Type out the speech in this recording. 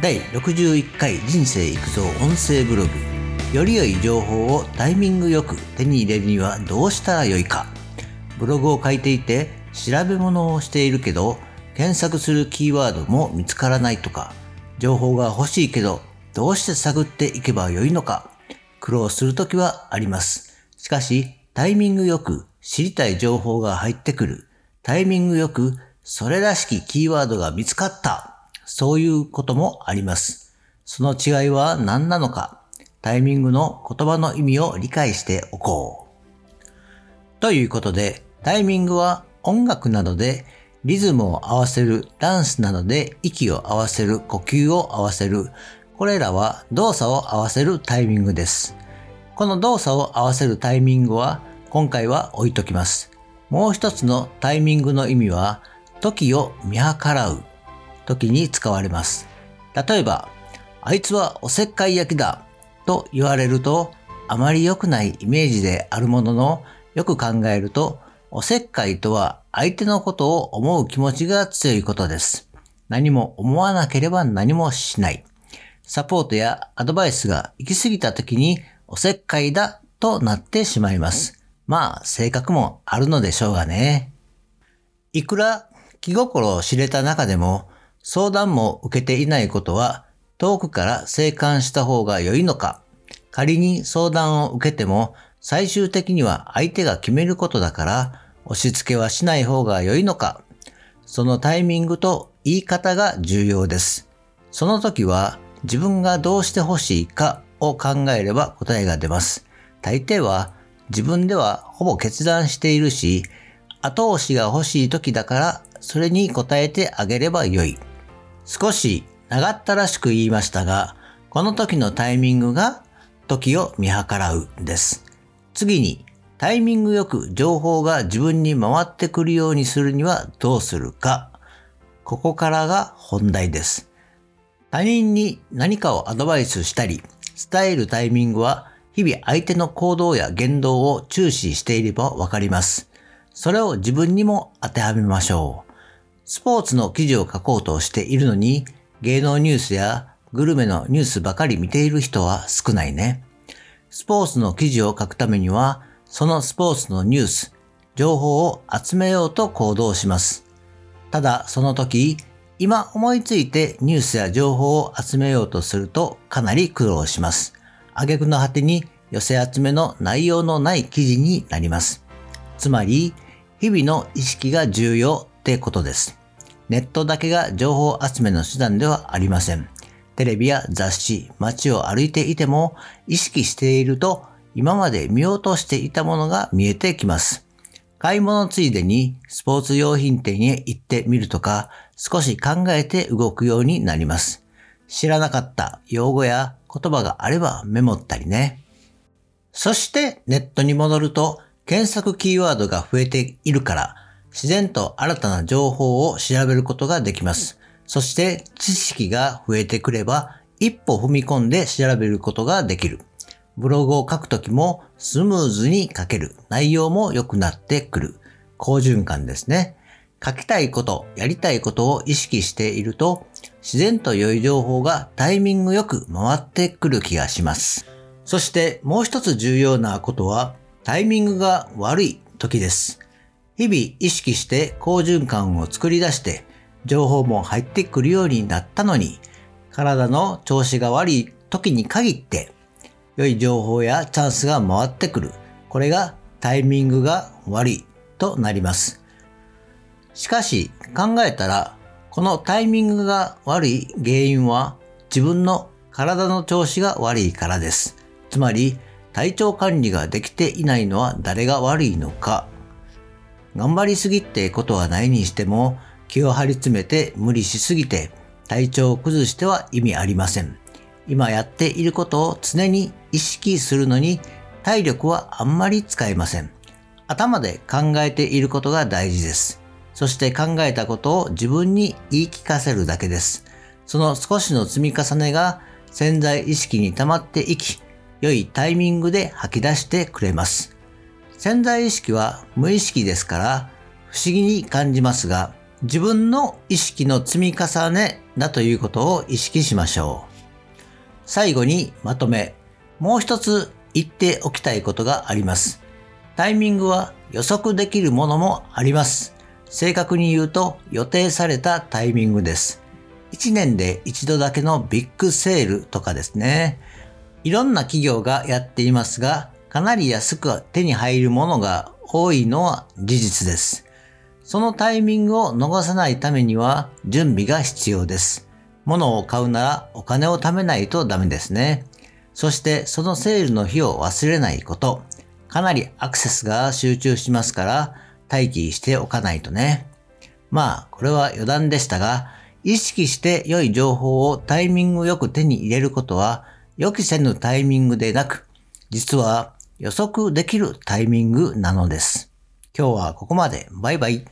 第61回人生育造音声ブログより良い情報をタイミングよく手に入れるにはどうしたらよいかブログを書いていて調べ物をしているけど検索するキーワードも見つからないとか情報が欲しいけどどうして探っていけばよいのか苦労するときはあります。しかしタイミングよく知りたい情報が入ってくる。タイミングよくそれらしきキーワードが見つかった。そういうこともあります。その違いは何なのか、タイミングの言葉の意味を理解しておこう。ということで、タイミングは音楽などでリズムを合わせる、ダンスなどで息を合わせる、呼吸を合わせる、これらは動作を合わせるタイミングです。この動作を合わせるタイミングは今回は置いときます。もう一つのタイミングの意味は、時を見計らう時に使われます。例えば、あいつはおせっかい焼きだと言われると、あまり良くないイメージであるものの、よく考えると、おせっかいとは相手のことを思う気持ちが強いことです。何も思わなければ何もしない。サポートやアドバイスが行き過ぎた時におせっかいだとなってしまいます。まあ、性格もあるのでしょうがね。いくら気心を知れた中でも、相談も受けていないことは遠くから静観した方が良いのか仮に相談を受けても最終的には相手が決めることだから押し付けはしない方が良いのかそのタイミングと言い方が重要です。その時は自分がどうしてほしいかを考えれば答えが出ます。大抵は自分ではほぼ決断しているし、後押しが欲しい時だからそれに応えてあげれば良い。少し長ったらしく言いましたが、この時のタイミングが時を見計らうです。次に、タイミングよく情報が自分に回ってくるようにするにはどうするか。ここからが本題です。他人に何かをアドバイスしたり、伝えるタイミングは日々相手の行動や言動を注視していればわかります。それを自分にも当てはめましょう。スポーツの記事を書こうとしているのに、芸能ニュースやグルメのニュースばかり見ている人は少ないね。スポーツの記事を書くためには、そのスポーツのニュース、情報を集めようと行動します。ただ、その時、今思いついてニュースや情報を集めようとするとかなり苦労します。挙句の果てに寄せ集めの内容のない記事になります。つまり、日々の意識が重要ってことです。ネットだけが情報集めの手段ではありません。テレビや雑誌、街を歩いていても意識していると今まで見落としていたものが見えてきます。買い物ついでにスポーツ用品店へ行ってみるとか少し考えて動くようになります。知らなかった用語や言葉があればメモったりね。そしてネットに戻ると検索キーワードが増えているから自然と新たな情報を調べることができます。そして知識が増えてくれば一歩踏み込んで調べることができる。ブログを書くときもスムーズに書ける。内容も良くなってくる。好循環ですね。書きたいこと、やりたいことを意識していると自然と良い情報がタイミングよく回ってくる気がします。そしてもう一つ重要なことはタイミングが悪い時です。日々意識して好循環を作り出して情報も入ってくるようになったのに体の調子が悪い時に限って良い情報やチャンスが回ってくる。これがタイミングが悪いとなります。しかし考えたらこのタイミングが悪い原因は自分の体の調子が悪いからです。つまり体調管理ができていないのは誰が悪いのか頑張りすぎってことはないにしても、気を張り詰めて無理しすぎて体調を崩しては意味ありません。今やっていることを常に意識するのに体力はあんまり使えません。頭で考えていることが大事です。そして考えたことを自分に言い聞かせるだけです。その少しの積み重ねが潜在意識に溜まっていき、良いタイミングで吐き出してくれます。潜在意識は無意識ですから不思議に感じますが、自分の意識の積み重ねだということを意識しましょう。最後にまとめ。もう一つ言っておきたいことがあります。タイミングは予測できるものもあります。正確に言うと予定されたタイミングです。1年で一度だけのビッグセールとかですね。いろんな企業がやっていますが、かなり安く手に入るものが多いのは事実です。そのタイミングを逃さないためには準備が必要です。物を買うならお金を貯めないとダメですね。そしてそのセールの日を忘れないこと。かなりアクセスが集中しますから待機しておかないとね。まあ、これは余談でしたが、意識して良い情報をタイミングよく手に入れることは予期せぬタイミングでなく、実は予測できるタイミングなのです。今日はここまで。バイバイ。